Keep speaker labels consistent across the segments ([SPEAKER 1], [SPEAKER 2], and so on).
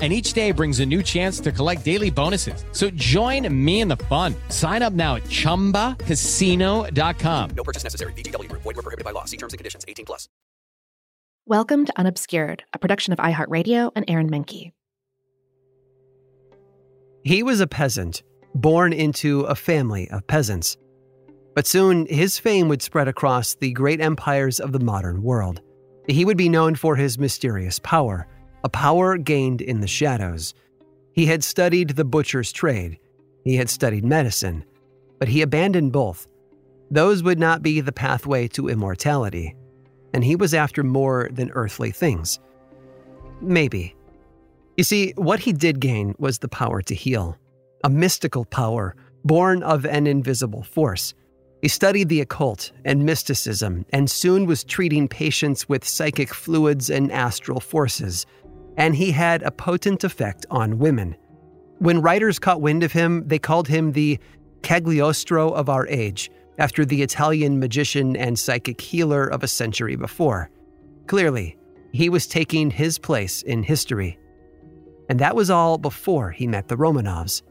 [SPEAKER 1] and each day brings a new chance to collect daily bonuses. So join me in the fun. Sign up now at ChumbaCasino.com.
[SPEAKER 2] No purchase necessary. VGW. Void were prohibited by law. See terms and conditions. 18 plus.
[SPEAKER 3] Welcome to Unobscured, a production of iHeartRadio and Aaron Mahnke.
[SPEAKER 4] He was a peasant, born into a family of peasants. But soon his fame would spread across the great empires of the modern world. He would be known for his mysterious power – a power gained in the shadows. He had studied the butcher's trade, he had studied medicine, but he abandoned both. Those would not be the pathway to immortality, and he was after more than earthly things. Maybe. You see, what he did gain was the power to heal, a mystical power born of an invisible force. He studied the occult and mysticism and soon was treating patients with psychic fluids and astral forces and he had a potent effect on women. When writers caught wind of him, they called him the Cagliostro of our age, after the Italian magician and psychic healer of a century before. Clearly, he was taking his place in history. And that was all before he met the Romanovs.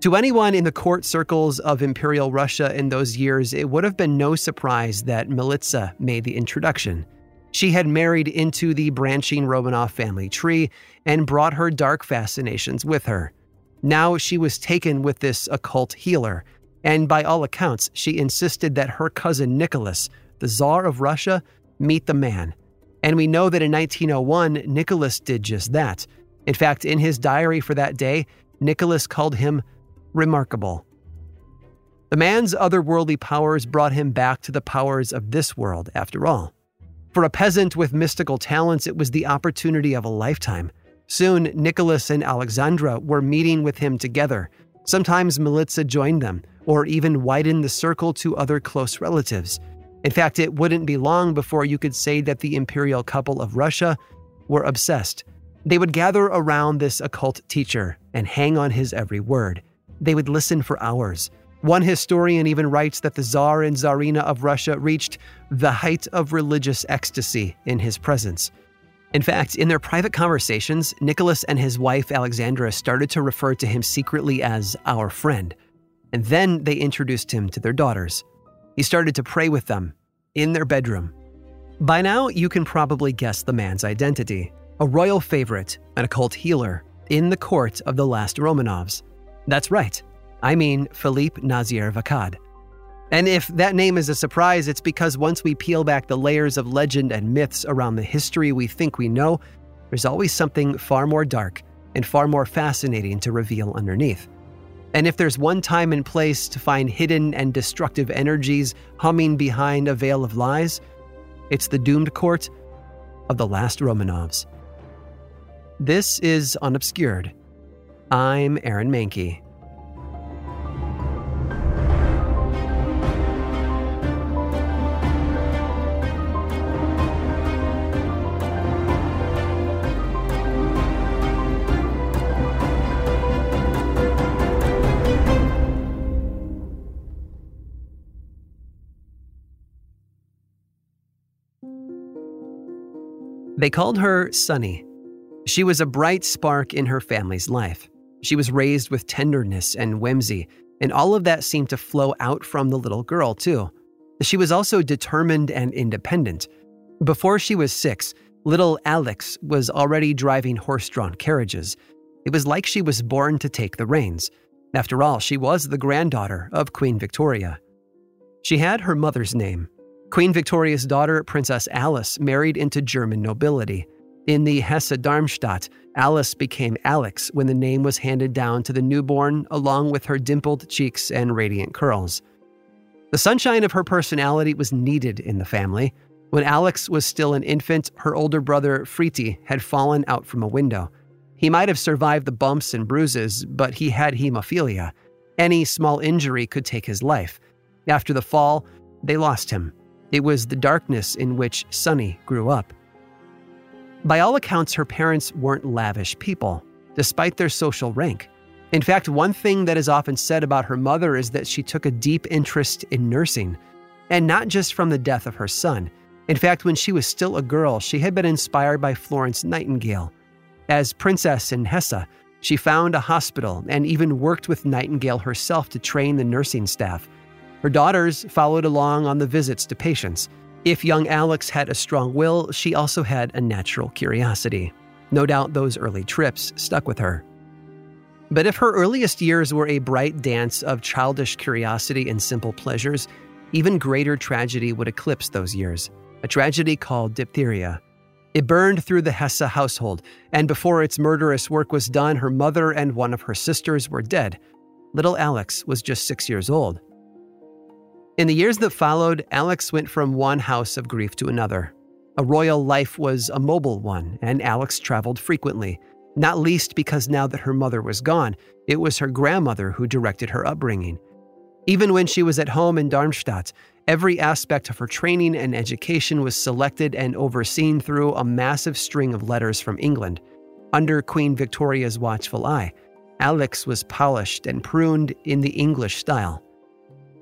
[SPEAKER 4] To anyone in the court circles of Imperial Russia in those years, it would have been no surprise that Militsa made the introduction. She had married into the branching Romanov family tree and brought her dark fascinations with her. Now she was taken with this occult healer, and by all accounts, she insisted that her cousin Nicholas, the Tsar of Russia, meet the man. And we know that in 1901, Nicholas did just that. In fact, in his diary for that day, Nicholas called him remarkable. The man's otherworldly powers brought him back to the powers of this world, after all. For a peasant with mystical talents, it was the opportunity of a lifetime. Soon, Nicholas and Alexandra were meeting with him together. Sometimes Militsa joined them, or even widened the circle to other close relatives. In fact, it wouldn't be long before you could say that the imperial couple of Russia were obsessed. They would gather around this occult teacher and hang on his every word. They would listen for hours. One historian even writes that the Tsar and Tsarina of Russia reached the height of religious ecstasy in his presence. In fact, in their private conversations, Nicholas and his wife Alexandra started to refer to him secretly as our friend. And then they introduced him to their daughters. He started to pray with them in their bedroom. By now, you can probably guess the man's identity a royal favorite, an occult healer, in the court of the last Romanovs. That's right, I mean Philippe Nizier Vachod. And if that name is a surprise, it's because once we peel back the layers of legend and myths around the history we think we know, there's always something far more dark and far more fascinating to reveal underneath. And if there's one time and place to find hidden and destructive energies humming behind a veil of lies, it's the doomed court of the last Romanovs. This is Unobscured. I'm Aaron Mahnke. They called her Sunny. She was a bright spark in her family's life. She was raised with tenderness and whimsy, and all of that seemed to flow out from the little girl, too. She was also determined and independent. Before she was six, little Alex was already driving horse drawn carriages. It was like she was born to take the reins. After all, she was the granddaughter of Queen Victoria. She had her mother's name. Queen Victoria's daughter, Princess Alice, married into German nobility. In the Hesse Darmstadt, Alice became Alex when the name was handed down to the newborn, along with her dimpled cheeks and radiant curls. The sunshine of her personality was needed in the family. When Alex was still an infant, her older brother, Friti, had fallen out from a window. He might have survived the bumps and bruises, but he had hemophilia. Any small injury could take his life. After the fall, they lost him. It was the darkness in which Sunny grew up. By all accounts, her parents weren't lavish people, despite their social rank. In fact, one thing that is often said about her mother is that she took a deep interest in nursing, and not just from the death of her son. In fact, when she was still a girl, she had been inspired by Florence Nightingale, as princess in Hesse, she found a hospital and even worked with Nightingale herself to train the nursing staff. Her daughters followed along on the visits to patients. If young Alex had a strong will, she also had a natural curiosity. No doubt those early trips stuck with her. But if her earliest years were a bright dance of childish curiosity and simple pleasures, even greater tragedy would eclipse those years a tragedy called diphtheria. It burned through the Hesse household, and before its murderous work was done, her mother and one of her sisters were dead. Little Alex was just six years old. In the years that followed, Alex went from one house of grief to another. A royal life was a mobile one, and Alex traveled frequently, not least because now that her mother was gone, it was her grandmother who directed her upbringing. Even when she was at home in Darmstadt, Every aspect of her training and education was selected and overseen through a massive string of letters from England. Under Queen Victoria's watchful eye, Alex was polished and pruned in the English style.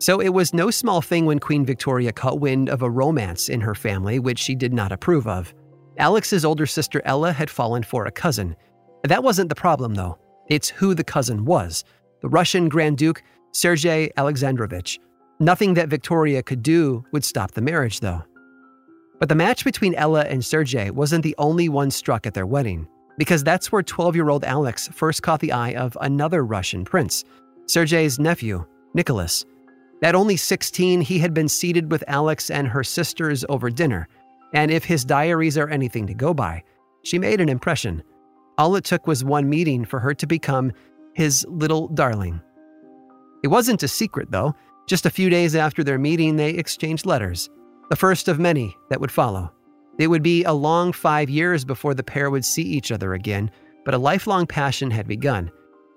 [SPEAKER 4] So it was no small thing when Queen Victoria caught wind of a romance in her family which she did not approve of. Alex's older sister Ella had fallen for a cousin. That wasn't the problem, though. It's who the cousin was the Russian Grand Duke Sergei Alexandrovich. Nothing that Victoria could do would stop the marriage, though. But the match between Ella and Sergei wasn't the only one struck at their wedding, because that's where 12 year old Alex first caught the eye of another Russian prince, Sergei's nephew, Nicholas. At only 16, he had been seated with Alex and her sisters over dinner, and if his diaries are anything to go by, she made an impression. All it took was one meeting for her to become his little darling. It wasn't a secret, though. Just a few days after their meeting, they exchanged letters, the first of many that would follow. It would be a long five years before the pair would see each other again, but a lifelong passion had begun.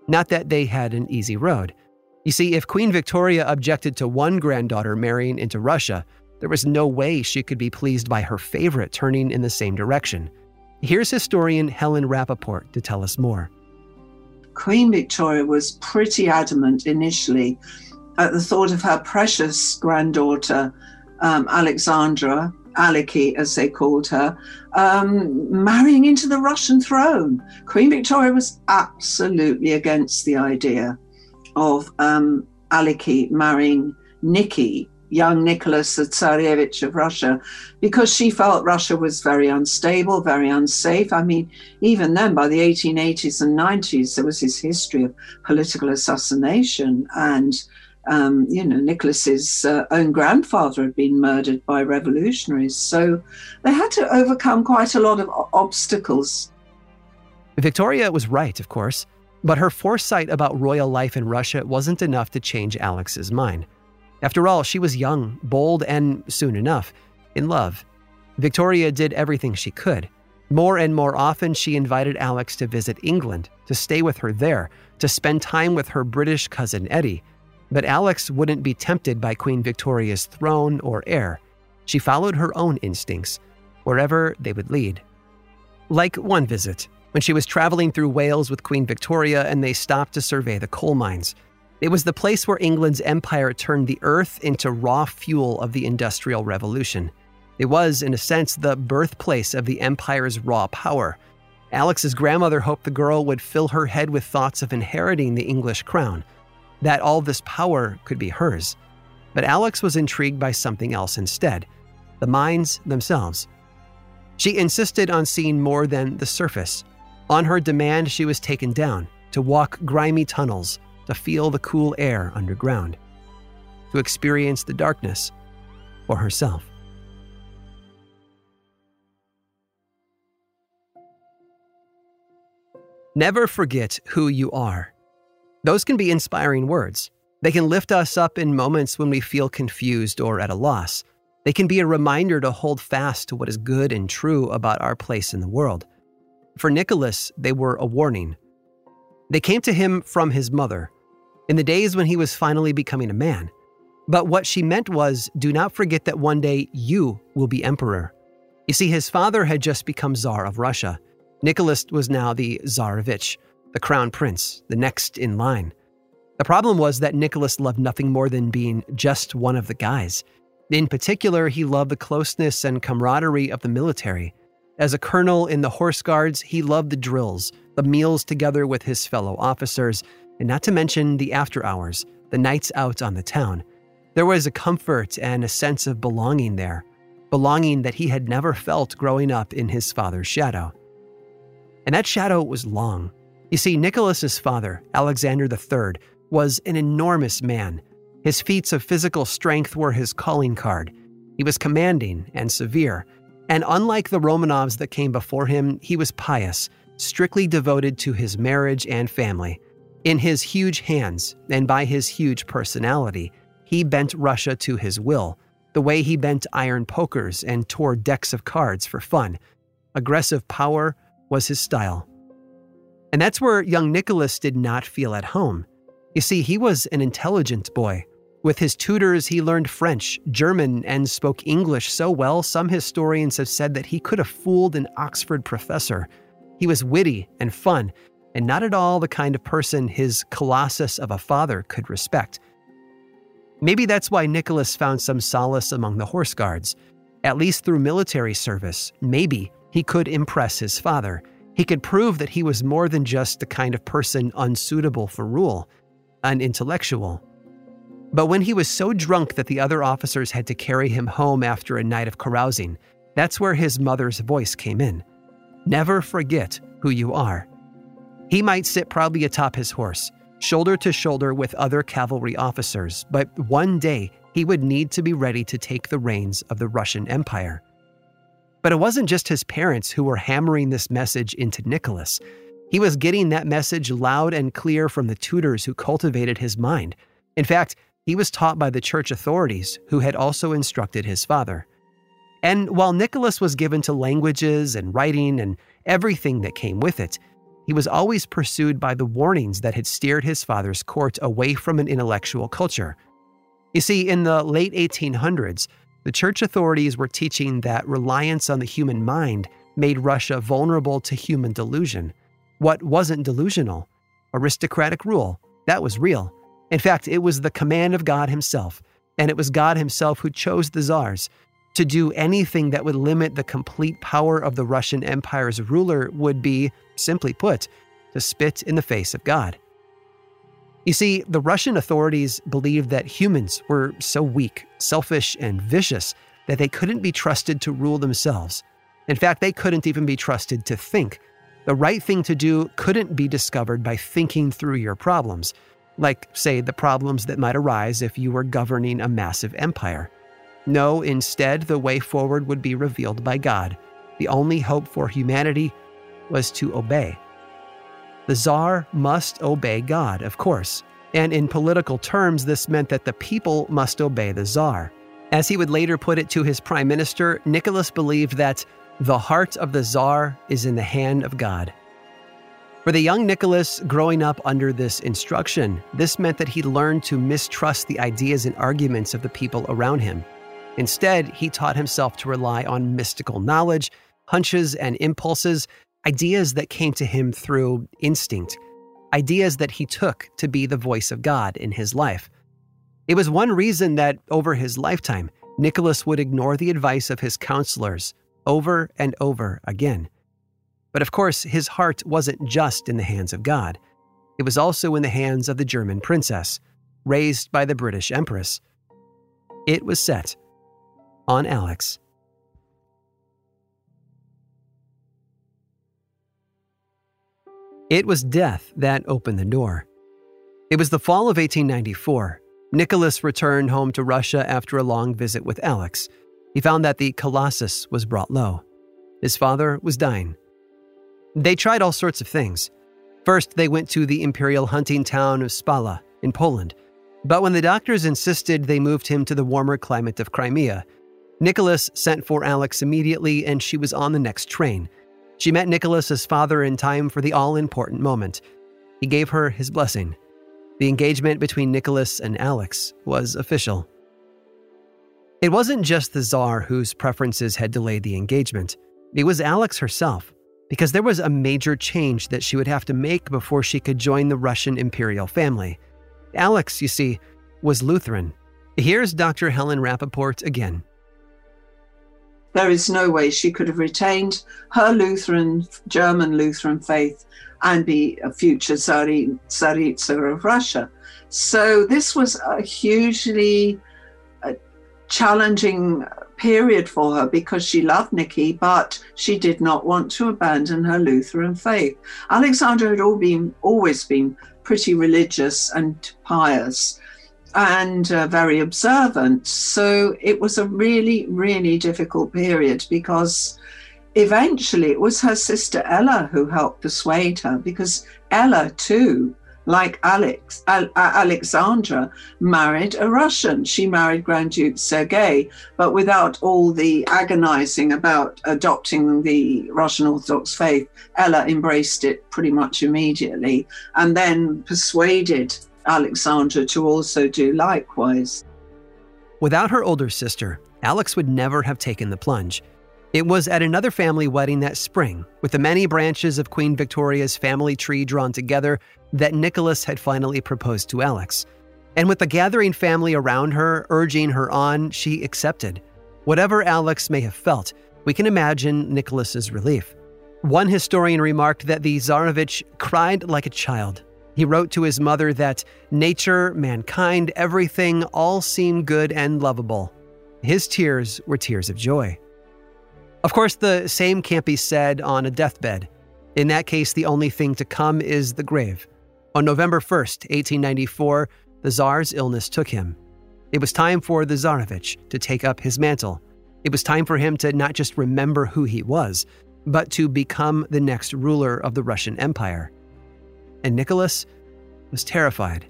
[SPEAKER 4] Not that they had an easy road. You see, if Queen Victoria objected to one granddaughter marrying into Russia, there was no way she could be pleased by her favorite turning in the same direction. Here's historian Helen Rappaport to tell us more.
[SPEAKER 5] Queen Victoria was pretty adamant initially at the thought of her precious granddaughter, um, Alexandra, Alicky, as they called her, um, marrying into the Russian throne. Queen Victoria was absolutely against the idea of um, Alicky marrying Nicky, young Nicholas Tsarevich of Russia, because she felt Russia was very unstable, very unsafe. I mean, even then, by the 1880s and 90s, there was this history of political assassination and um, you know, Nicholas's uh, own grandfather had been murdered by revolutionaries. So they had to overcome quite a lot of obstacles.
[SPEAKER 4] Victoria was right, of course, but her foresight about royal life in Russia wasn't enough to change Alex's mind. After all, she was young, bold, and soon enough, in love. Victoria did everything she could. More and more often, she invited Alex to visit England, to stay with her there, to spend time with her British cousin Eddie but Alex wouldn't be tempted by Queen Victoria's throne or heir. She followed her own instincts, wherever they would lead. Like one visit, when she was traveling through Wales with Queen Victoria and they stopped to survey the coal mines. It was the place where England's empire turned the earth into raw fuel of the Industrial Revolution. It was, in a sense, the birthplace of the empire's raw power. Alex's grandmother hoped the girl would fill her head with thoughts of inheriting the English crown, that all this power could be hers. But Alex was intrigued by something else instead the mines themselves. She insisted on seeing more than the surface. On her demand, she was taken down to walk grimy tunnels, to feel the cool air underground, to experience the darkness for herself. Never forget who you are. Those can be inspiring words. They can lift us up in moments when we feel confused or at a loss. They can be a reminder to hold fast to what is good and true about our place in the world. For Nicholas, they were a warning. They came to him from his mother, in the days when he was finally becoming a man. But what she meant was do not forget that one day you will be emperor. You see, his father had just become Tsar of Russia. Nicholas was now the Tsarevich, the crown prince, the next in line. The problem was that Nicholas loved nothing more than being just one of the guys. In particular, he loved the closeness and camaraderie of the military. As a colonel in the Horse Guards, he loved the drills, the meals together with his fellow officers, and not to mention the after hours, the nights out on the town. There was a comfort and a sense of belonging there, belonging that he had never felt growing up in his father's shadow. And that shadow was long. You see, Nicholas's father, Alexander III, was an enormous man his feats of physical strength were his calling card. He was commanding and severe, and unlike the Romanovs that came before him, he was pious, strictly devoted to his marriage and family. In his huge hands, and by his huge personality, he bent Russia to his will, the way he bent iron pokers and tore decks of cards for fun. Aggressive power was his style. And that's where young Nicholas did not feel at home. You see, he was an intelligent boy with his tutors, he learned French, German, and spoke English so well, some historians have said that he could have fooled an Oxford professor. He was witty and fun, and not at all the kind of person his colossus of a father could respect. Maybe that's why Nicholas found some solace among the horse guards. At least through military service, maybe he could impress his father. He could prove that he was more than just the kind of person unsuitable for rule, an intellectual. But when he was so drunk that the other officers had to carry him home after a night of carousing, that's where his mother's voice came in. Never forget who you are. He might sit proudly atop his horse, shoulder to shoulder with other cavalry officers, but one day he would need to be ready to take the reins of the Russian Empire. But it wasn't just his parents who were hammering this message into Nicholas. He was getting that message loud and clear from the tutors who cultivated his mind. In fact, he was taught by the church authorities who had also instructed his father. And while Nicholas was given to languages and writing and everything that came with it, he was always pursued by the warnings that had steered his father's court away from an intellectual culture. You see, in the late 1800s, the church authorities were teaching that reliance on the human mind made Russia vulnerable to human delusion. What wasn't delusional? Aristocratic rule. That was real. In fact, it was the command of God Himself, and it was God Himself who chose the czars. To do anything that would limit the complete power of the Russian Empire's ruler would be, simply put, to spit in the face of God. You see, the Russian authorities believed that humans were so weak, selfish, and vicious that they couldn't be trusted to rule themselves. In fact, they couldn't even be trusted to think. The right thing to do couldn't be discovered by thinking through your problems like, say, the problems that might arise if you were governing a massive empire. No, instead, the way forward would be revealed by God. The only hope for humanity was to obey. The Tsar must obey God, of course, and in political terms, this meant that the people must obey the Tsar. As he would later put it to his prime minister, Nicholas believed that the heart of the Tsar is in the hand of God. For the young Nicholas growing up under this instruction, this meant that he learned to mistrust the ideas and arguments of the people around him. Instead, he taught himself to rely on mystical knowledge, hunches, and impulses, ideas that came to him through instinct, ideas that he took to be the voice of God in his life. It was one reason that over his lifetime, Nicholas would ignore the advice of his counselors over and over again. But of course, his heart wasn't just in the hands of God, it was also in the hands of the German princess, raised by the British Empress. It was set on Alex. It was death that opened the door. It was the fall of 1894. Nicholas returned home to Russia after a long visit with Alex. He found that the Colossus was brought low. His father was dying. They tried all sorts of things. First, they went to the imperial hunting town of Spala in Poland. But when the doctors insisted they moved him to the warmer climate of Crimea, Nicholas sent for Alex immediately and she was on the next train. She met Nicholas's father in time for the all important moment. He gave her his blessing. The engagement between Nicholas and Alex was official. It wasn't just the Tsar whose preferences had delayed the engagement, it was Alex herself, because there was a major change that she would have to make before she could join the Russian imperial family. Alex, you see, was Lutheran. Here's Dr. Helen Rappaport again.
[SPEAKER 5] There is no way she could have retained her Lutheran, German Lutheran faith and be a future Tsaritsa of Russia. So this was a hugely uh, challenging uh, period for her because she loved Nicky, but she did not want to abandon her Lutheran faith. Alexandra had all been, always been pretty religious and pious and uh, very observant. So it was a really, really difficult period because eventually it was her sister Ella who helped persuade her because Ella too like Alex, Al- Alexandra, married a Russian. She married Grand Duke Sergei, but without all the agonizing about adopting the Russian Orthodox faith, Ella embraced it pretty much immediately and then persuaded Alexandra to also do likewise.
[SPEAKER 4] Without her older sister, Alex would never have taken the plunge. It was at another family wedding that spring, with the many branches of Queen Victoria's family tree drawn together, that Nicholas had finally proposed to Alex. And with the gathering family around her urging her on, she accepted. Whatever Alex may have felt, we can imagine Nicholas's relief. One historian remarked that the Tsarevich cried like a child. He wrote to his mother that nature, mankind, everything all seemed good and lovable. His tears were tears of joy. Of course, the same can't be said on a deathbed. In that case, the only thing to come is the grave. On November 1st, 1894, the Tsar's illness took him. It was time for the Tsarevich to take up his mantle. It was time for him to not just remember who he was, but to become the next ruler of the Russian Empire. And Nicholas was terrified.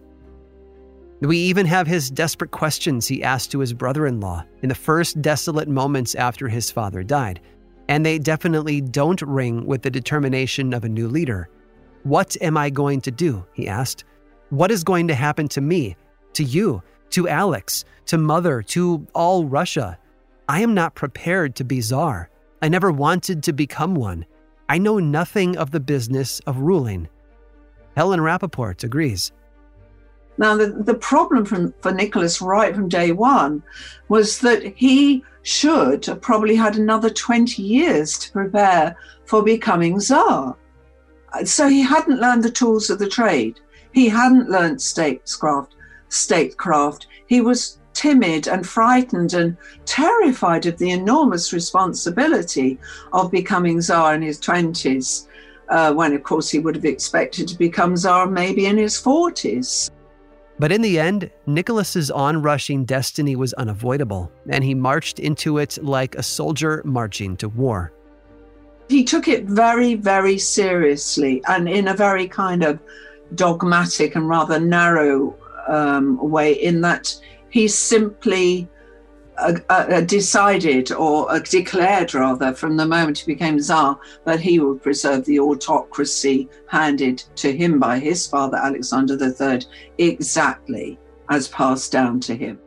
[SPEAKER 4] We even have his desperate questions he asked to his brother in law in the first desolate moments after his father died. And they definitely don't ring with the determination of a new leader. What am I going to do? He asked. What is going to happen to me, to you, to Alex, to Mother, to all Russia? I am not prepared to be czar. I never wanted to become one. I know nothing of the business of ruling. Helen Rappaport agrees.
[SPEAKER 5] Now, the, the problem from, for Nicholas right from day one was that he should have probably had another 20 years to prepare for becoming Tsar. So he hadn't learned the tools of the trade. He hadn't learned statecraft. Statecraft. He was timid and frightened and terrified of the enormous responsibility of becoming Tsar in his 20s, uh, when, of course, he would have expected to become Tsar maybe in his 40s.
[SPEAKER 4] But in the end, Nicholas's onrushing destiny was unavoidable, and he marched into it like a soldier marching to war.
[SPEAKER 5] He took it very, very seriously and in a very kind of dogmatic and rather narrow um, way, in that he simply uh, uh, decided or uh, declared rather from the moment he became Tsar that he would preserve the autocracy handed to him by his father Alexander III exactly as passed down to him.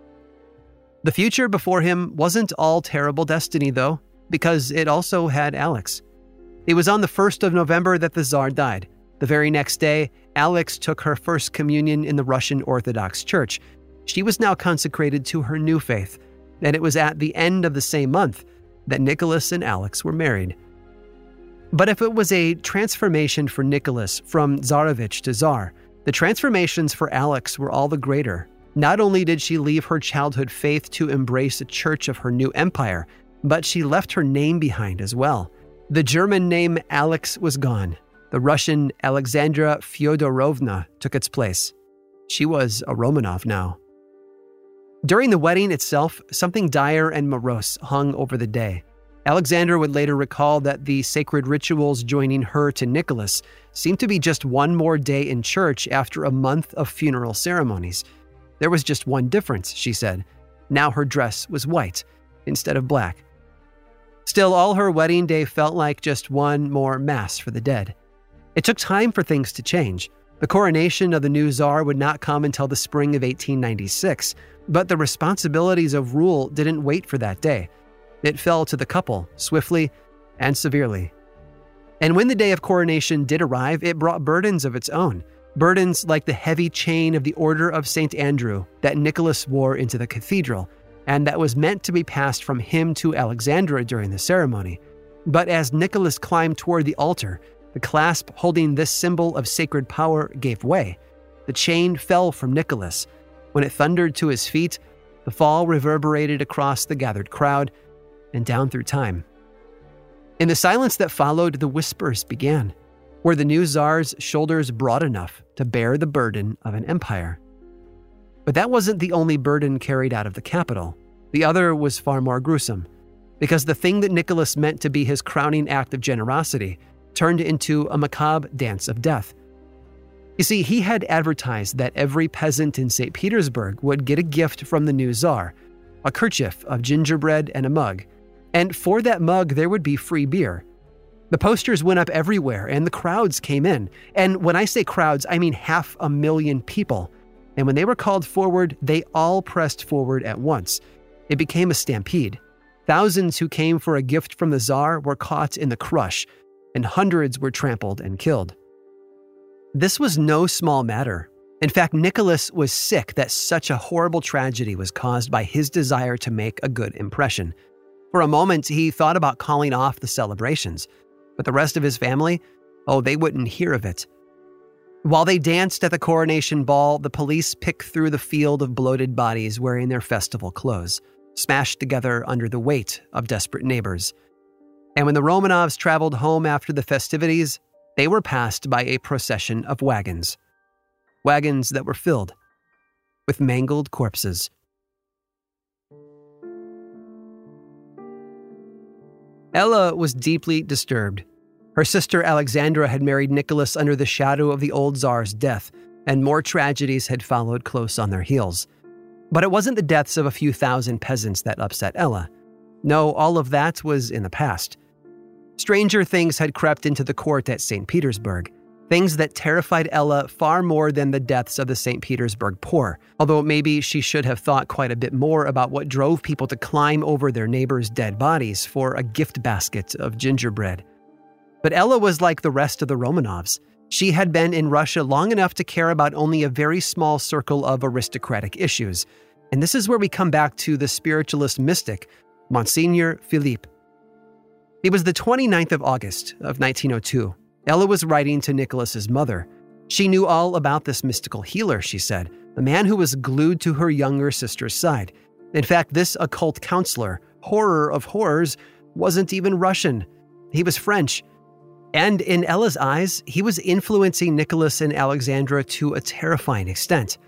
[SPEAKER 4] The future before him wasn't all terrible destiny, though, because it also had Alex. It was on the 1st of November that the Tsar died. The very next day, Alex took her first communion in the Russian Orthodox Church. She was now consecrated to her new faith and it was at the end of the same month that Nicholas and Alex were married. But if it was a transformation for Nicholas from Tsarevich to Tsar, the transformations for Alex were all the greater. Not only did she leave her childhood faith to embrace the church of her new empire, but she left her name behind as well. The German name Alex was gone. The Russian Alexandra Fyodorovna took its place. She was a Romanov now. During the wedding itself, something dire and morose hung over the day. Alexandra would later recall that the sacred rituals joining her to Nicholas seemed to be just one more day in church after a month of funeral ceremonies. There was just one difference, she said. Now her dress was white instead of black. Still, all her wedding day felt like just one more mass for the dead. It took time for things to change. The coronation of the new czar would not come until the spring of 1896, but the responsibilities of rule didn't wait for that day. It fell to the couple, swiftly and severely. And when the day of coronation did arrive, it brought burdens of its own. Burdens like the heavy chain of the Order of St. Andrew that Nicholas wore into the cathedral, and that was meant to be passed from him to Alexandra during the ceremony. But as Nicholas climbed toward the altar, the clasp holding this symbol of sacred power gave way. The chain fell from Nicholas. When it thundered to his feet, the fall reverberated across the gathered crowd and down through time. In the silence that followed, the whispers began. Were the new czar's shoulders broad enough to bear the burden of an empire? But that wasn't the only burden carried out of the capital. The other was far more gruesome, because the thing that Nicholas meant to be his crowning act of generosity turned into a macabre dance of death. You see, he had advertised that every peasant in St. Petersburg would get a gift from the new czar a kerchief of gingerbread and a mug. And for that mug, there would be free beer. The posters went up everywhere and the crowds came in. And when I say crowds, I mean half a million people. And when they were called forward, they all pressed forward at once. It became a stampede. Thousands who came for a gift from the czar were caught in the crush, and hundreds were trampled and killed. This was no small matter. In fact, Nicholas was sick that such a horrible tragedy was caused by his desire to make a good impression. For a moment, he thought about calling off the celebrations, but the rest of his family, oh, they wouldn't hear of it. While they danced at the coronation ball, the police picked through the field of bloated bodies wearing their festival clothes, smashed together under the weight of desperate neighbors. And when the Romanovs traveled home after the festivities, they were passed by a procession of wagons. Wagons that were filled with mangled corpses. Ella was deeply disturbed. Her sister Alexandra had married Nicholas under the shadow of the old czar's death, and more tragedies had followed close on their heels. But it wasn't the deaths of a few thousand peasants that upset Ella. No, all of that was in the past. Stranger things had crept into the court at St. Petersburg, things that terrified Ella far more than the deaths of the St. Petersburg poor, although maybe she should have thought quite a bit more about what drove people to climb over their neighbors' dead bodies for a gift basket of gingerbread. But Ella was like the rest of the Romanovs. She had been in Russia long enough to care about only a very small circle of aristocratic issues. And this is where we come back to the spiritualist mystic, Monsignor Philippe. It was the 29th of August of 1902. Ella was writing to Nicholas's mother. She knew all about this mystical healer, she said, the man who was glued to her younger sister's side. In fact, this occult counselor, horror of horrors, wasn't even Russian. He was French. And in Ella's eyes, he was influencing Nicholas and Alexandra to a terrifying extent.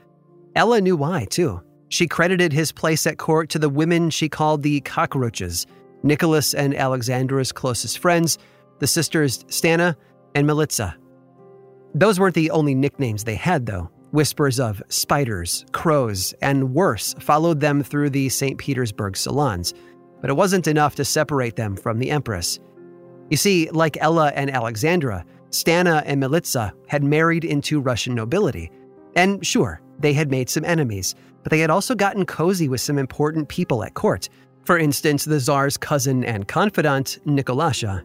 [SPEAKER 4] Ella knew why, too. She credited his place at court to the women she called the cockroaches Nicholas and Alexandra's closest friends, the sisters Stana and Militsa. Those weren't the only nicknames they had, though. Whispers of spiders, crows, and worse followed them through the St. Petersburg salons, but it wasn't enough to separate them from the Empress. You see, like Ella and Alexandra, Stana and Militsa had married into Russian nobility. And sure, they had made some enemies, but they had also gotten cozy with some important people at court. For instance, the Tsar's cousin and confidant, Nikolasha.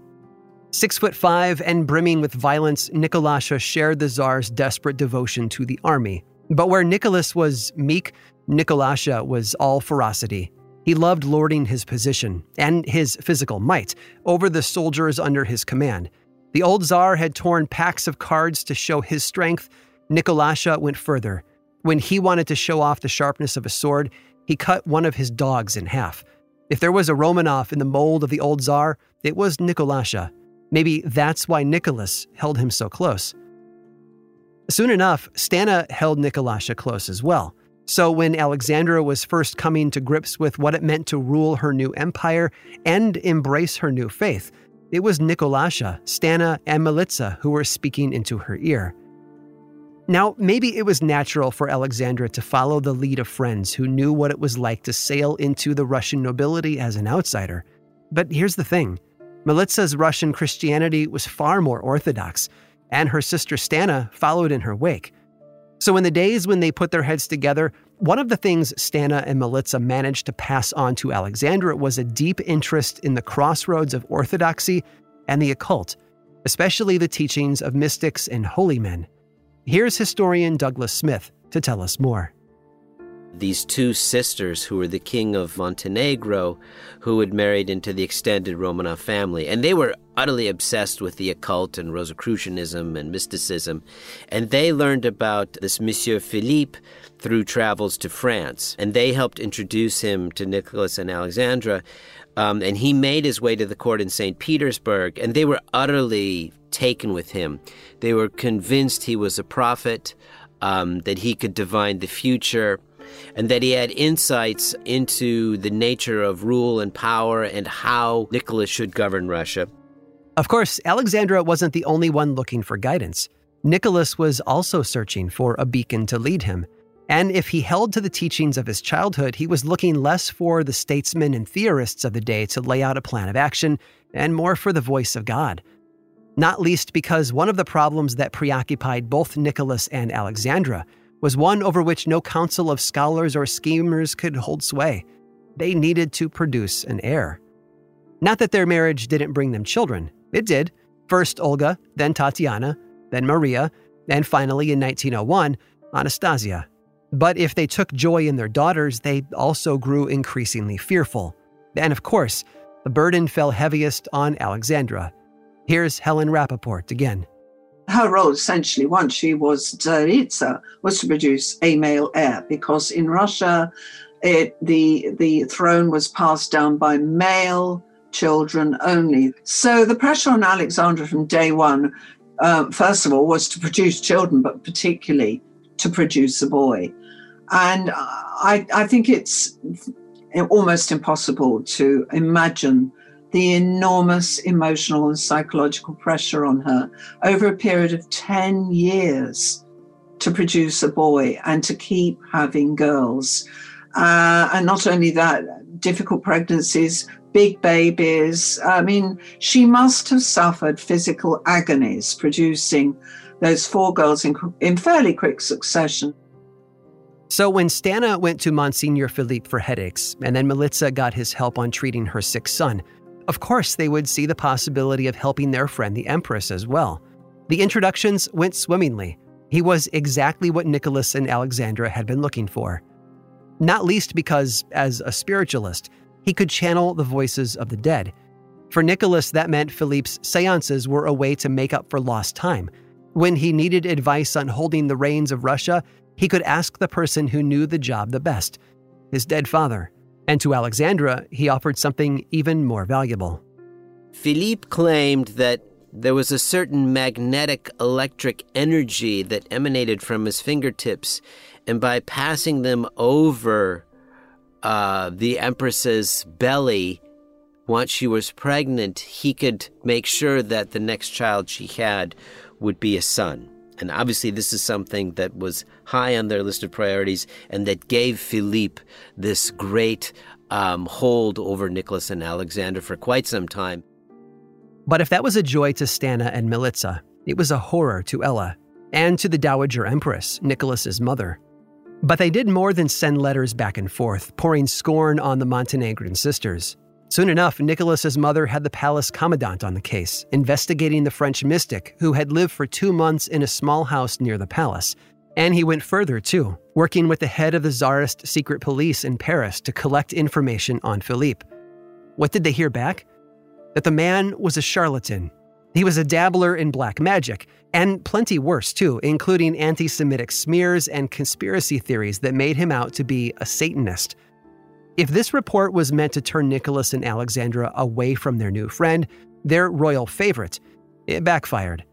[SPEAKER 4] Six foot five and brimming with violence, Nikolasha shared the Tsar's desperate devotion to the army. But where Nicholas was meek, Nikolasha was all ferocity. He loved lording his position and his physical might over the soldiers under his command. The old Tsar had torn packs of cards to show his strength. Nikolasha went further. When he wanted to show off the sharpness of a sword, he cut one of his dogs in half. If there was a Romanov in the mold of the old Tsar, it was Nikolasha. Maybe that's why Nicholas held him so close. Soon enough, Stana held Nikolasha close as well. So when Alexandra was first coming to grips with what it meant to rule her new empire and embrace her new faith, it was Nikolasha, Stana, and Militsa who were speaking into her ear. Now, maybe it was natural for Alexandra to follow the lead of friends who knew what it was like to sail into the Russian nobility as an outsider. But here's the thing Militsa's Russian Christianity was far more orthodox, and her sister Stana followed in her wake. So, in the days when they put their heads together, one of the things Stana and Militsa managed to pass on to Alexandra was a deep interest in the crossroads of orthodoxy and the occult, especially the teachings of mystics and holy men. Here's historian Douglas Smith to tell us more
[SPEAKER 6] these two sisters who were the king of Montenegro, who had married into the extended Romanov family. And they were utterly obsessed with the occult and Rosicrucianism and mysticism. And they learned about this Monsieur Philippe through travels to France. And they helped introduce him to Nicholas and Alexandra. Um, and he made his way to the court in St. Petersburg. And they were utterly taken with him. They were convinced he was a prophet, um, that he could divine the future and that he had insights into the nature of rule and power and how Nicholas should govern Russia.
[SPEAKER 4] Of course, Alexandra wasn't the only one looking for guidance. Nicholas was also searching for a beacon to lead him. And if he held to the teachings of his childhood, he was looking less for the statesmen and theorists of the day to lay out a plan of action and more for the voice of God. Not least because one of the problems that preoccupied both Nicholas and Alexandra was one over which no council of scholars or schemers could hold sway. They needed to produce an heir. Not that their marriage didn't bring them children, it did. First Olga, then Tatiana, then Maria, and finally in 1901, Anastasia. But if they took joy in their daughters, they also grew increasingly fearful. And of course, the burden fell heaviest on Alexandra. Here's Helen Rappaport again
[SPEAKER 5] her role essentially once she was Tsaritsa was to produce a male heir because in Russia it, the the throne was passed down by male children only. So the pressure on Alexandra from day one, uh, first of all, was to produce children, but particularly to produce a boy. And I, I think it's almost impossible to imagine the enormous emotional and psychological pressure on her over a period of 10 years to produce a boy and to keep having girls. Uh, and not only that, difficult pregnancies, big babies. I mean, she must have suffered physical agonies producing those four girls in, in fairly quick succession.
[SPEAKER 4] So when Stana went to Monsignor Philippe for headaches, and then Militsa got his help on treating her sick son, of course, they would see the possibility of helping their friend the Empress as well. The introductions went swimmingly. He was exactly what Nicholas and Alexandra had been looking for. Not least because, as a spiritualist, he could channel the voices of the dead. For Nicholas, that meant Philippe's seances were a way to make up for lost time. When he needed advice on holding the reins of Russia, he could ask the person who knew the job the best his dead father. And to Alexandra, he offered something even more valuable.
[SPEAKER 6] Philippe claimed that there was a certain magnetic electric energy that emanated from his fingertips, and by passing them over uh, the Empress's belly, once she was pregnant, he could make sure that the next child she had would be a son. And obviously, this is something that was high on their list of priorities and that gave Philippe this great um, hold over Nicholas and Alexander for quite some time.
[SPEAKER 4] But if that was a joy to Stana and Militsa, it was a horror to Ella and to the Dowager Empress, Nicholas's mother. But they did more than send letters back and forth, pouring scorn on the Montenegrin sisters. Soon enough, Nicholas's mother had the palace commandant on the case, investigating the French mystic who had lived for two months in a small house near the palace. And he went further, too, working with the head of the Tsarist secret police in Paris to collect information on Philippe. What did they hear back? That the man was a charlatan. He was a dabbler in black magic, and plenty worse, too, including anti Semitic smears and conspiracy theories that made him out to be a Satanist. If this report was meant to turn Nicholas and Alexandra away from their new friend, their royal favorite, it backfired.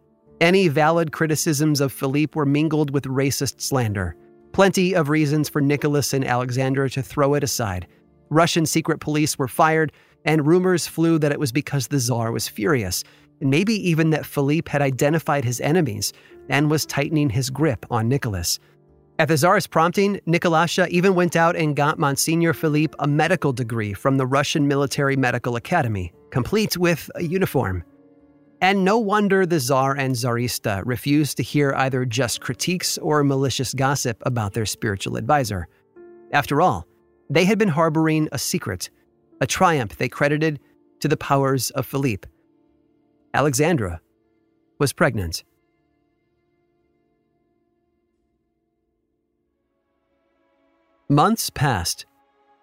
[SPEAKER 4] Any valid criticisms of Philippe were mingled with racist slander. Plenty of reasons for Nicholas and Alexandra to throw it aside. Russian secret police were fired, and rumors flew that it was because the Tsar was furious, and maybe even that Philippe had identified his enemies and was tightening his grip on Nicholas. At the Tsar's prompting, Nikolasha even went out and got Monsignor Philippe a medical degree from the Russian Military Medical Academy, complete with a uniform. And no wonder the Tsar and Tsaritsa refused to hear either just critiques or malicious gossip about their spiritual advisor. After all, they had been harboring a secret, a triumph they credited to the powers of Philippe. Alexandra was pregnant. Months passed.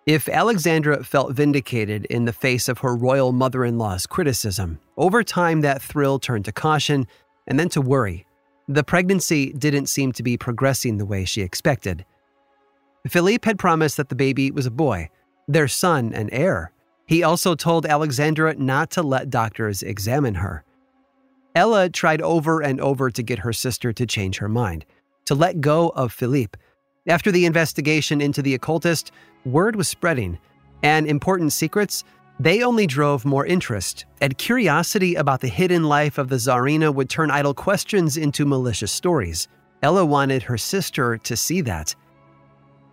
[SPEAKER 4] If Alexandra felt vindicated in the face of her royal mother in law's criticism, over time that thrill turned to caution and then to worry. The pregnancy didn't seem to be progressing the way she expected. Philippe had promised that the baby was a boy, their son and heir. He also told Alexandra not to let doctors examine her. Ella tried over and over to get her sister to change her mind, to let go of Philippe after the investigation into the occultist, word was spreading, and important secrets, they only drove more interest, and curiosity about the hidden life of the Tsarina would turn idle questions into malicious stories. Ella wanted her sister to see that.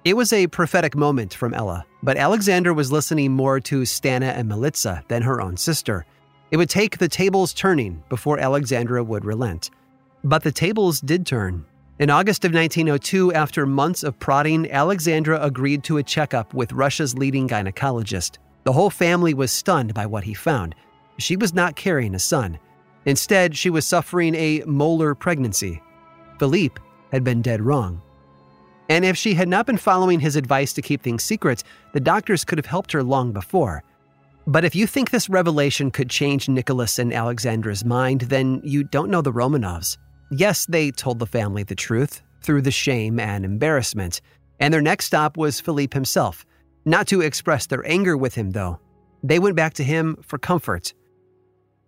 [SPEAKER 4] It was a prophetic moment from Ella, but Alexandra was listening more to Stana and Militsa than her own sister. It would take the tables turning before Alexandra would relent. But the tables did turn, in August of 1902, after months of prodding, Alexandra agreed to a checkup with Russia's leading gynecologist. The whole family was stunned by what he found. She was not carrying a son. Instead, she was suffering a molar pregnancy. Philippe had been dead wrong. And if she had not been following his advice to keep things secret, the doctors could have helped her long before. But if you think this revelation could change Nicholas and Alexandra's mind, then you don't know the Romanovs. Yes, they told the family the truth through the shame and embarrassment, and their next stop was Philippe himself. Not to express their anger with him, though. They went back to him for comfort.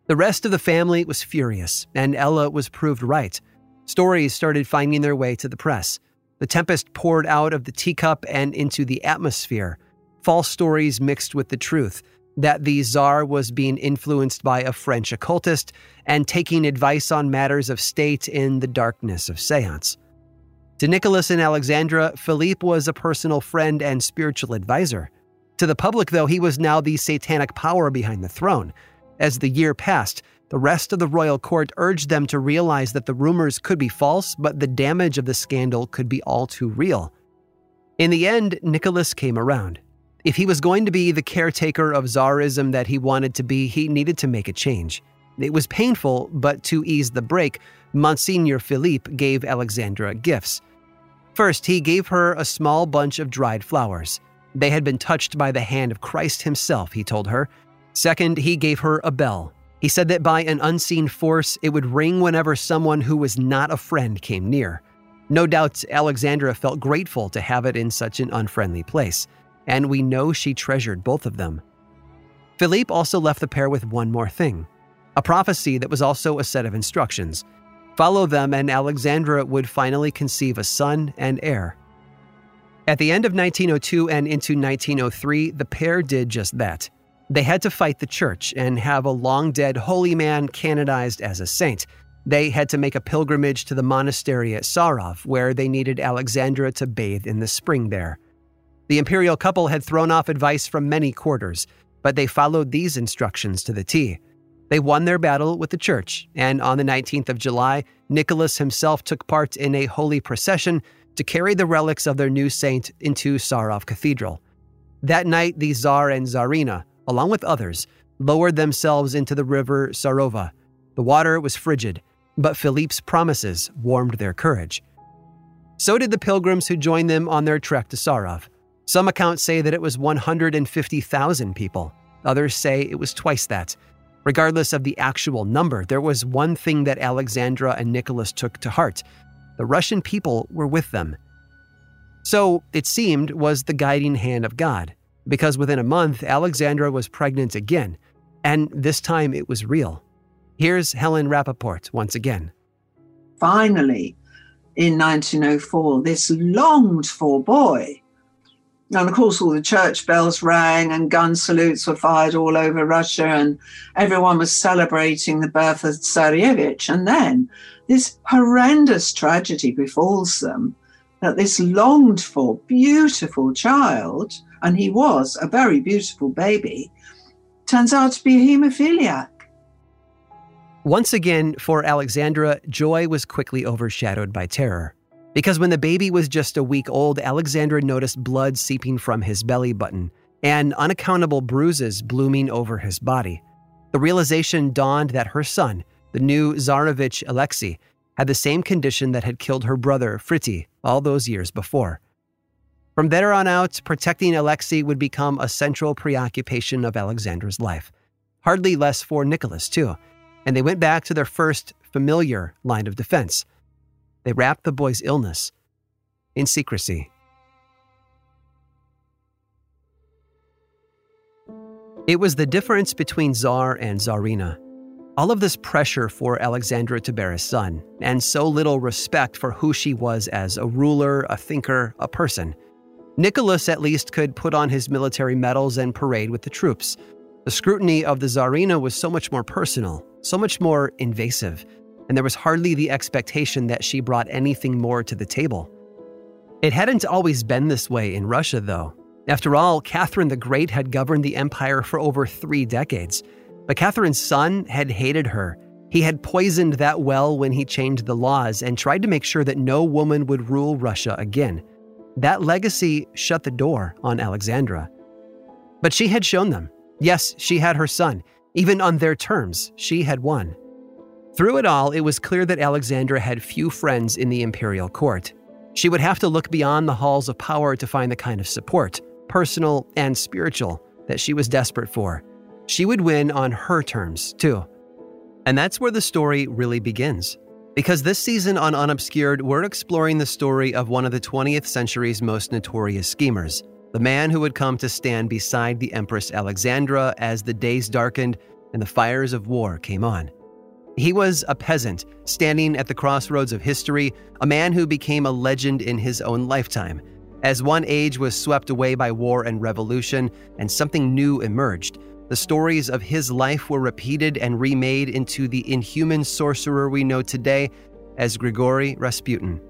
[SPEAKER 4] The rest of the family was furious, and Ella was proved right. Stories started finding their way to the press. The tempest poured out of the teacup and into the atmosphere. False stories mixed with the truth that the Tsar was being influenced by a French occultist and taking advice on matters of state in the darkness of seance. To Nicholas and Alexandra, Philippe was a personal friend and spiritual advisor. To the public, though, he was now the satanic power behind the throne. As the year passed, the rest of the royal court urged them to realize that the rumors could be false, but the damage of the scandal could be all too real. In the end, Nicholas came around. If he was going to be the caretaker of czarism that he wanted to be, he needed to make a change. It was painful, but to ease the break, Monsignor Philippe gave Alexandra gifts. First, he gave her a small bunch of dried flowers. They had been touched by the hand of Christ himself, he told her. Second, he gave her a bell. He said that by an unseen force, it would ring whenever someone who was not a friend came near. No doubt Alexandra felt grateful to have it in such an unfriendly place and we know she treasured both of them. Philippe also left the pair with one more thing a prophecy that was also a set of instructions. Follow them, and Alexandra would finally conceive a son and heir. At the end of 1902 and into 1903, the pair did just that. They had to fight the church and have a long dead holy man canonized as a saint. They had to make a pilgrimage to the monastery at Sarov, where they needed Alexandra to bathe in the spring there. The imperial couple had thrown off advice from many quarters, but they followed these instructions to the T. They won their battle with the church, and on the 19th of July, Nicholas himself took part in a holy procession to carry the relics of their new saint into Sarov Cathedral. That night, the Tsar and Tsarina, along with others, lowered themselves into the river Sarova. The water was frigid, but Philippe's promises warmed their courage. So did the pilgrims who joined them on their trek to Sarov. Some accounts say that it was 150,000 people. Others say it was twice that. Regardless of the actual number, there was one thing that Alexandra and Nicholas took to heart the Russian people were with them. So, it seemed, was the guiding hand of God, because within a month, Alexandra was pregnant again, and this time it was real. Here's Helen Rappaport once again.
[SPEAKER 5] Finally, in 1904, this longed for boy and of course, all the church bells rang and gun salutes were fired all over Russia, and everyone was celebrating the birth of Tsarevich. And then this horrendous tragedy befalls them that this longed for beautiful child, and he was a very beautiful baby, turns out to be a hemophiliac.
[SPEAKER 4] Once again, for Alexandra, joy was quickly overshadowed by terror. Because when the baby was just a week old, Alexandra noticed blood seeping from his belly button and unaccountable bruises blooming over his body. The realization dawned that her son, the new Tsarevich Alexei, had the same condition that had killed her brother, Frittie, all those years before. From there on out, protecting Alexei would become a central preoccupation of Alexandra's life. Hardly less for Nicholas, too, and they went back to their first familiar line of defense they wrapped the boy's illness in secrecy. It was the difference between Tsar and Tsarina. All of this pressure for Alexandra to bear a son, and so little respect for who she was as a ruler, a thinker, a person. Nicholas at least could put on his military medals and parade with the troops. The scrutiny of the Tsarina was so much more personal, so much more invasive and there was hardly the expectation that she brought anything more to the table. It hadn't always been this way in Russia, though. After all, Catherine the Great had governed the empire for over three decades. But Catherine's son had hated her. He had poisoned that well when he changed the laws and tried to make sure that no woman would rule Russia again. That legacy shut the door on Alexandra. But she had shown them. Yes, she had her son. Even on their terms, she had won. Through it all, it was clear that Alexandra had few friends in the imperial court. She would have to look beyond the halls of power to find the kind of support, personal and spiritual, that she was desperate for. She would win on her terms, too. And that's where the story really begins. Because this season on Unobscured, we're exploring the story of one of the 20th century's most notorious schemers, the man who would come to stand beside the Empress Alexandra as the days darkened and the fires of war came on. He was a peasant, standing at the crossroads of history, a man who became a legend in his own lifetime. As one age was swept away by war and revolution, and something new emerged, the stories of his life were repeated and remade into the inhuman sorcerer we know today as Grigory Rasputin.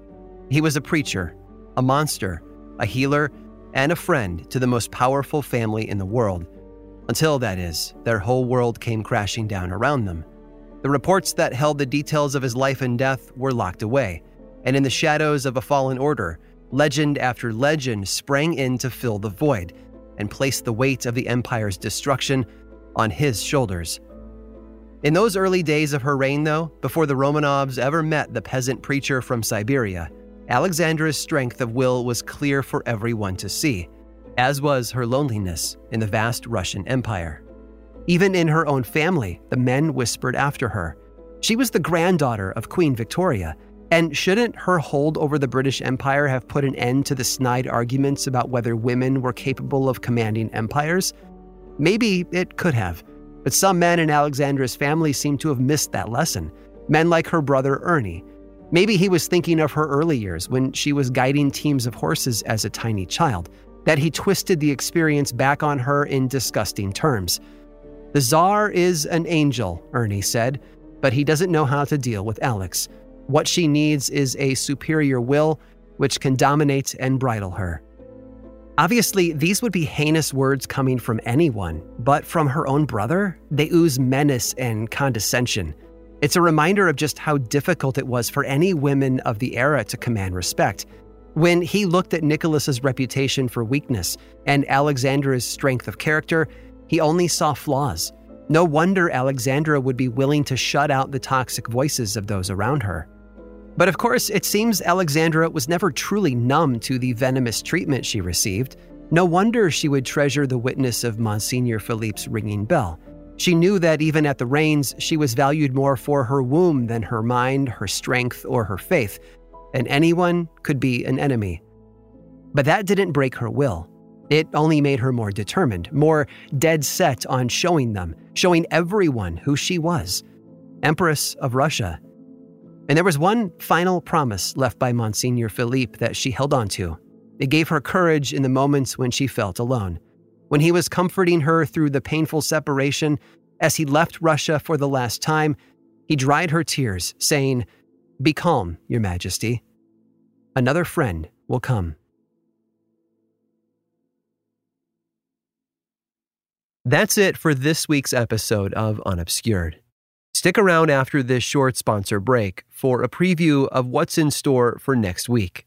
[SPEAKER 4] He was a preacher, a monster, a healer, and a friend to the most powerful family in the world. Until, that is, their whole world came crashing down around them. The reports that held the details of his life and death were locked away, and in the shadows of a fallen order, legend after legend sprang in to fill the void and place the weight of the empire's destruction on his shoulders. In those early days of her reign, though, before the Romanovs ever met the peasant preacher from Siberia, Alexandra's strength of will was clear for everyone to see, as was her loneliness in the vast Russian Empire. Even in her own family, the men whispered after her. She was the granddaughter of Queen Victoria, and shouldn't her hold over the British Empire have put an end to the snide arguments about whether women were capable of commanding empires? Maybe it could have, but some men in Alexandra's family seem to have missed that lesson. Men like her brother Ernie. Maybe he was thinking of her early years when she was guiding teams of horses as a tiny child, that he twisted the experience back on her in disgusting terms. The Czar is an angel, Ernie said, but he doesn't know how to deal with Alex. What she needs is a superior will which can dominate and bridle her. Obviously, these would be heinous words coming from anyone, but from her own brother, they ooze menace and condescension. It's a reminder of just how difficult it was for any women of the era to command respect. When he looked at Nicholas's reputation for weakness and Alexandra's strength of character, he only saw flaws. No wonder Alexandra would be willing to shut out the toxic voices of those around her. But of course, it seems Alexandra was never truly numb to the venomous treatment she received. No wonder she would treasure the witness of Monsignor Philippe's ringing bell. She knew that even at the reins, she was valued more for her womb than her mind, her strength, or her faith, and anyone could be an enemy. But that didn't break her will. It only made her more determined, more dead set on showing them, showing everyone who she was Empress of Russia. And there was one final promise left by Monsignor Philippe that she held on to. It gave her courage in the moments when she felt alone. When he was comforting her through the painful separation, as he left Russia for the last time, he dried her tears, saying, Be calm, Your Majesty. Another friend will come. That's it for this week's episode of Unobscured. Stick around after this short sponsor break for a preview of what's in store for next week.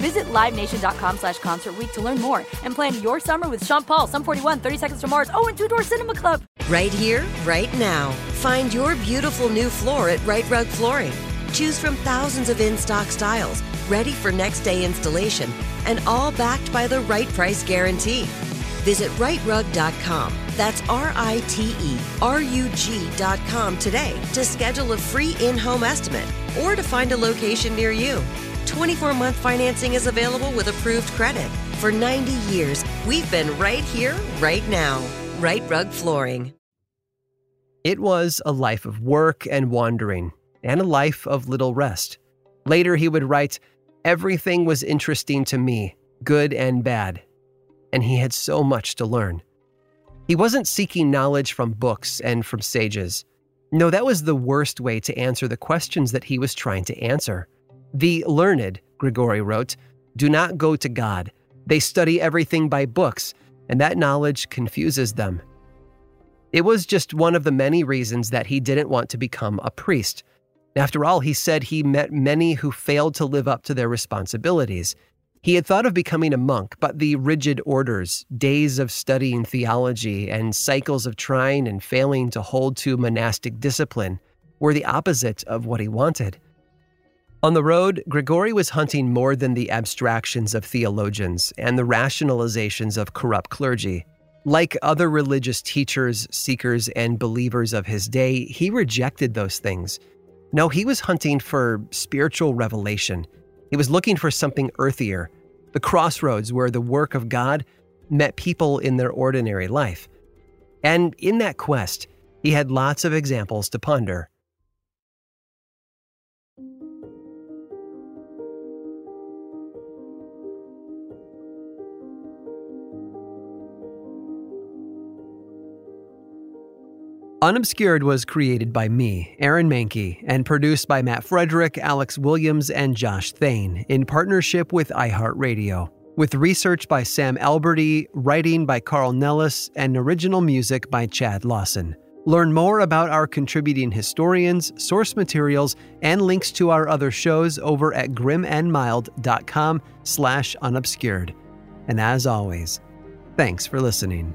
[SPEAKER 7] Visit LiveNation.com slash Concert to learn more and plan your summer with Sean Paul, Sum 41, 30 Seconds to Mars, oh, and Two Door Cinema Club.
[SPEAKER 8] Right here, right now. Find your beautiful new floor at Rite Rug Flooring. Choose from thousands of in-stock styles, ready for next day installation, and all backed by the right price guarantee. Visit riterug.com. That's R I T E R U G.com today to schedule a free in home estimate or to find a location near you. 24 month financing is available with approved credit. For 90 years, we've been right here, right now. Rite Rug Flooring.
[SPEAKER 4] It was a life of work and wandering, and a life of little rest. Later, he would write, Everything was interesting to me, good and bad, and he had so much to learn. He wasn't seeking knowledge from books and from sages. No, that was the worst way to answer the questions that he was trying to answer. The learned, Grigori wrote, do not go to God. They study everything by books, and that knowledge confuses them. It was just one of the many reasons that he didn't want to become a priest. After all, he said he met many who failed to live up to their responsibilities. He had thought of becoming a monk, but the rigid orders, days of studying theology, and cycles of trying and failing to hold to monastic discipline were the opposite of what he wanted. On the road, Grigori was hunting more than the abstractions of theologians and the rationalizations of corrupt clergy. Like other religious teachers, seekers, and believers of his day, he rejected those things. No, he was hunting for spiritual revelation. He was looking for something earthier, the crossroads where the work of God met people in their ordinary life. And in that quest, he had lots of examples to ponder. Unobscured was created by me, Aaron Mahnke, and produced by Matt Frederick, Alex Williams, and Josh Thane in partnership with iHeartRadio. With research by Sam Alberty, writing by Carl Nellis, and original music by Chad Lawson. Learn more about our contributing historians, source materials, and links to our other shows over at grimandmild.com slash unobscured. And as always, thanks for listening.